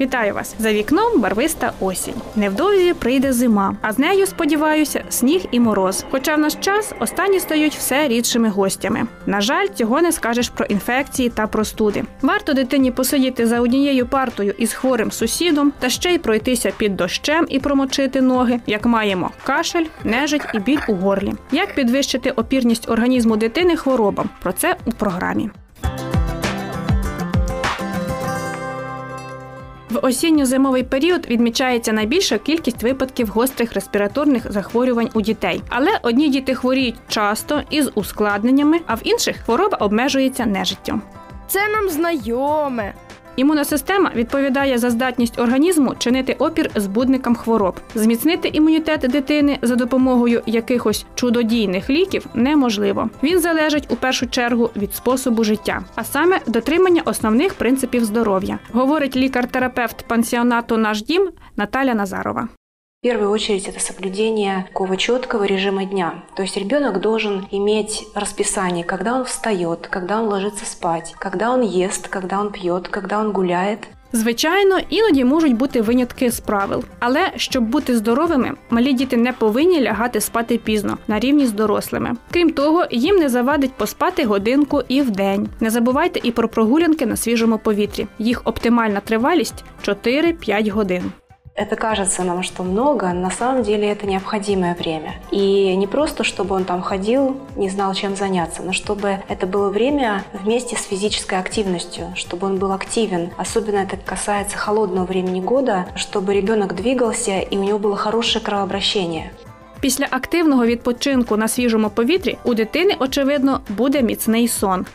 Вітаю вас! За вікном барвиста осінь. Невдовзі прийде зима, а з нею, сподіваюся, сніг і мороз. Хоча в наш час останні стають все рідшими гостями. На жаль, цього не скажеш про інфекції та простуди. Варто дитині посидіти за однією партою із хворим сусідом та ще й пройтися під дощем і промочити ноги, як маємо кашель, нежить і біль у горлі. Як підвищити опірність організму дитини хворобам? Про це у програмі. В осінньо-зимовий період відмічається найбільша кількість випадків гострих респіраторних захворювань у дітей. Але одні діти хворіють часто із ускладненнями, а в інших хвороба обмежується нежиттям. Це нам знайоме. Імуносистема відповідає за здатність організму чинити опір збудникам хвороб. Зміцнити імунітет дитини за допомогою якихось чудодійних ліків неможливо. Він залежить у першу чергу від способу життя, а саме дотримання основних принципів здоров'я, говорить лікар-терапевт пансіонату Наш дім Наталя Назарова. В первую очередь это соблюдение такого четкого режима дня. То есть ребенок должен иметь расписание, когда он встает, когда он ложится спать, когда он ест, когда он пьет, когда он гуляет. Звичайно, іноді можуть бути винятки з правил, але щоб бути здоровими, малі діти не повинні лягати спати пізно на рівні з дорослими. Крім того, їм не завадить поспати годинку і в день. Не забувайте і про прогулянки на свіжому повітрі. Їх оптимальна тривалість 4-5 годин. Это кажется нам, что много, на самом деле это необходимое время. И не просто, чтобы он там ходил, не знал, чем заняться, но чтобы это было время вместе с физической активностью, чтобы он был активен. Особенно это касается холодного времени года, чтобы ребенок двигался и у него было хорошее кровообращение. Після активного відпочинку на свіжому повітрі у дитини, очевидно, буде міцний сон,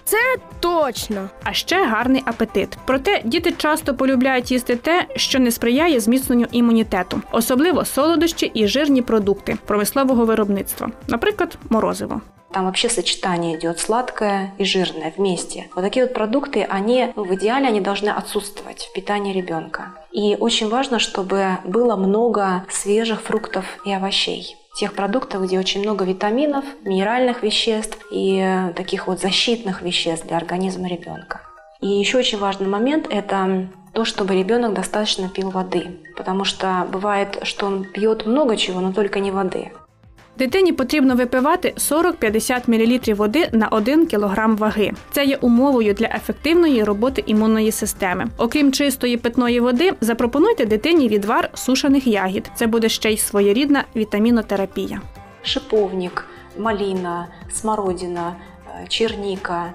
Точно. а ще гарний апетит. Проте діти часто полюбляють їсти те, що не сприяє зміцненню імунітету, особливо солодощі і жирні продукти промислового виробництва, наприклад, морозиво. Там вообще сочетание идет сладкое и жирное вместе. Вот такие вот продукты, они ну, в идеале они должны отсутствовать в питании ребенка. И очень важно, чтобы было много свежих фруктов и овощей. Тех продуктов, где очень много витаминов, минеральных веществ и э, таких вот защитных веществ для организма ребенка. И еще очень важный момент – это то, чтобы ребенок достаточно пил воды. Потому что бывает, что он пьет много чего, но только не воды. Дитині потрібно випивати 40-50 мл води на 1 кг ваги. Це є умовою для ефективної роботи імунної системи. Окрім чистої питної води, запропонуйте дитині відвар сушених ягід. Це буде ще й своєрідна вітамінотерапія. шиповник, маліна, смородина, э, черника,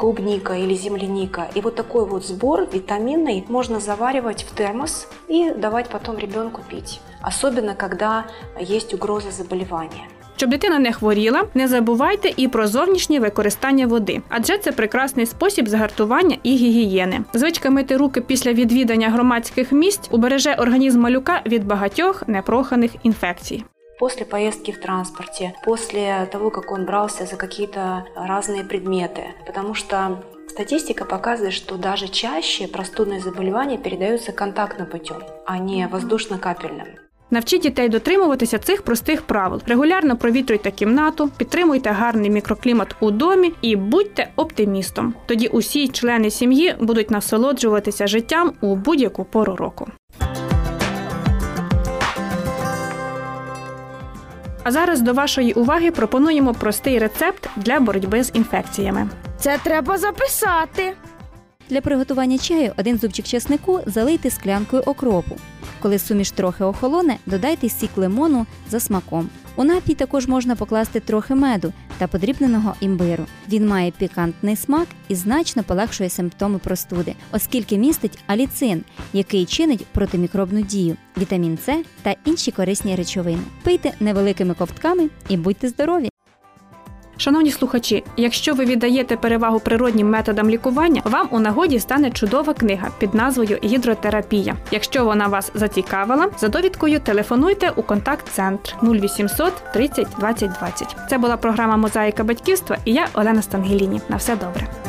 клубника или земляника. И вот такой вот сбор витаминный можно заваривать в термос и давать потом ребенку пить. Особенно, когда есть угроза заболевания. Щоб дитина не хворіла, не забувайте і про зовнішнє використання води, адже це прекрасний спосіб загартування і гігієни. Звичка мити руки після відвідання громадських місць убереже організм малюка від багатьох непроханих інфекцій После поездки в транспорте, после того, как он брался за какие-то разные предметы. Потому что статистика показывает, что даже чаще простудные заболевания передаются контактным путем, а не воздушно-капельным. Навчіть дітей дотримуватися цих простих правил. Регулярно провітрюйте кімнату, підтримуйте гарний мікроклімат у домі і будьте оптимістом. Тоді усі члени сім'ї будуть насолоджуватися життям у будь-яку пору року. А зараз до вашої уваги пропонуємо простий рецепт для боротьби з інфекціями. Це треба записати. Для приготування чаю один зубчик чеснику залийте склянкою окропу. Коли суміш трохи охолоне, додайте сік лимону за смаком. У напій також можна покласти трохи меду та подрібненого імбиру. Він має пікантний смак і значно полегшує симптоми простуди, оскільки містить аліцин, який чинить протимікробну дію, вітамін С та інші корисні речовини. Пийте невеликими ковтками і будьте здорові! Шановні слухачі, якщо ви віддаєте перевагу природнім методам лікування, вам у нагоді стане чудова книга під назвою Гідротерапія. Якщо вона вас зацікавила, за довідкою телефонуйте у контакт-центр 0800 30 20 20. Це була програма Мозаїка батьківства і я Олена Стангеліні. На все добре.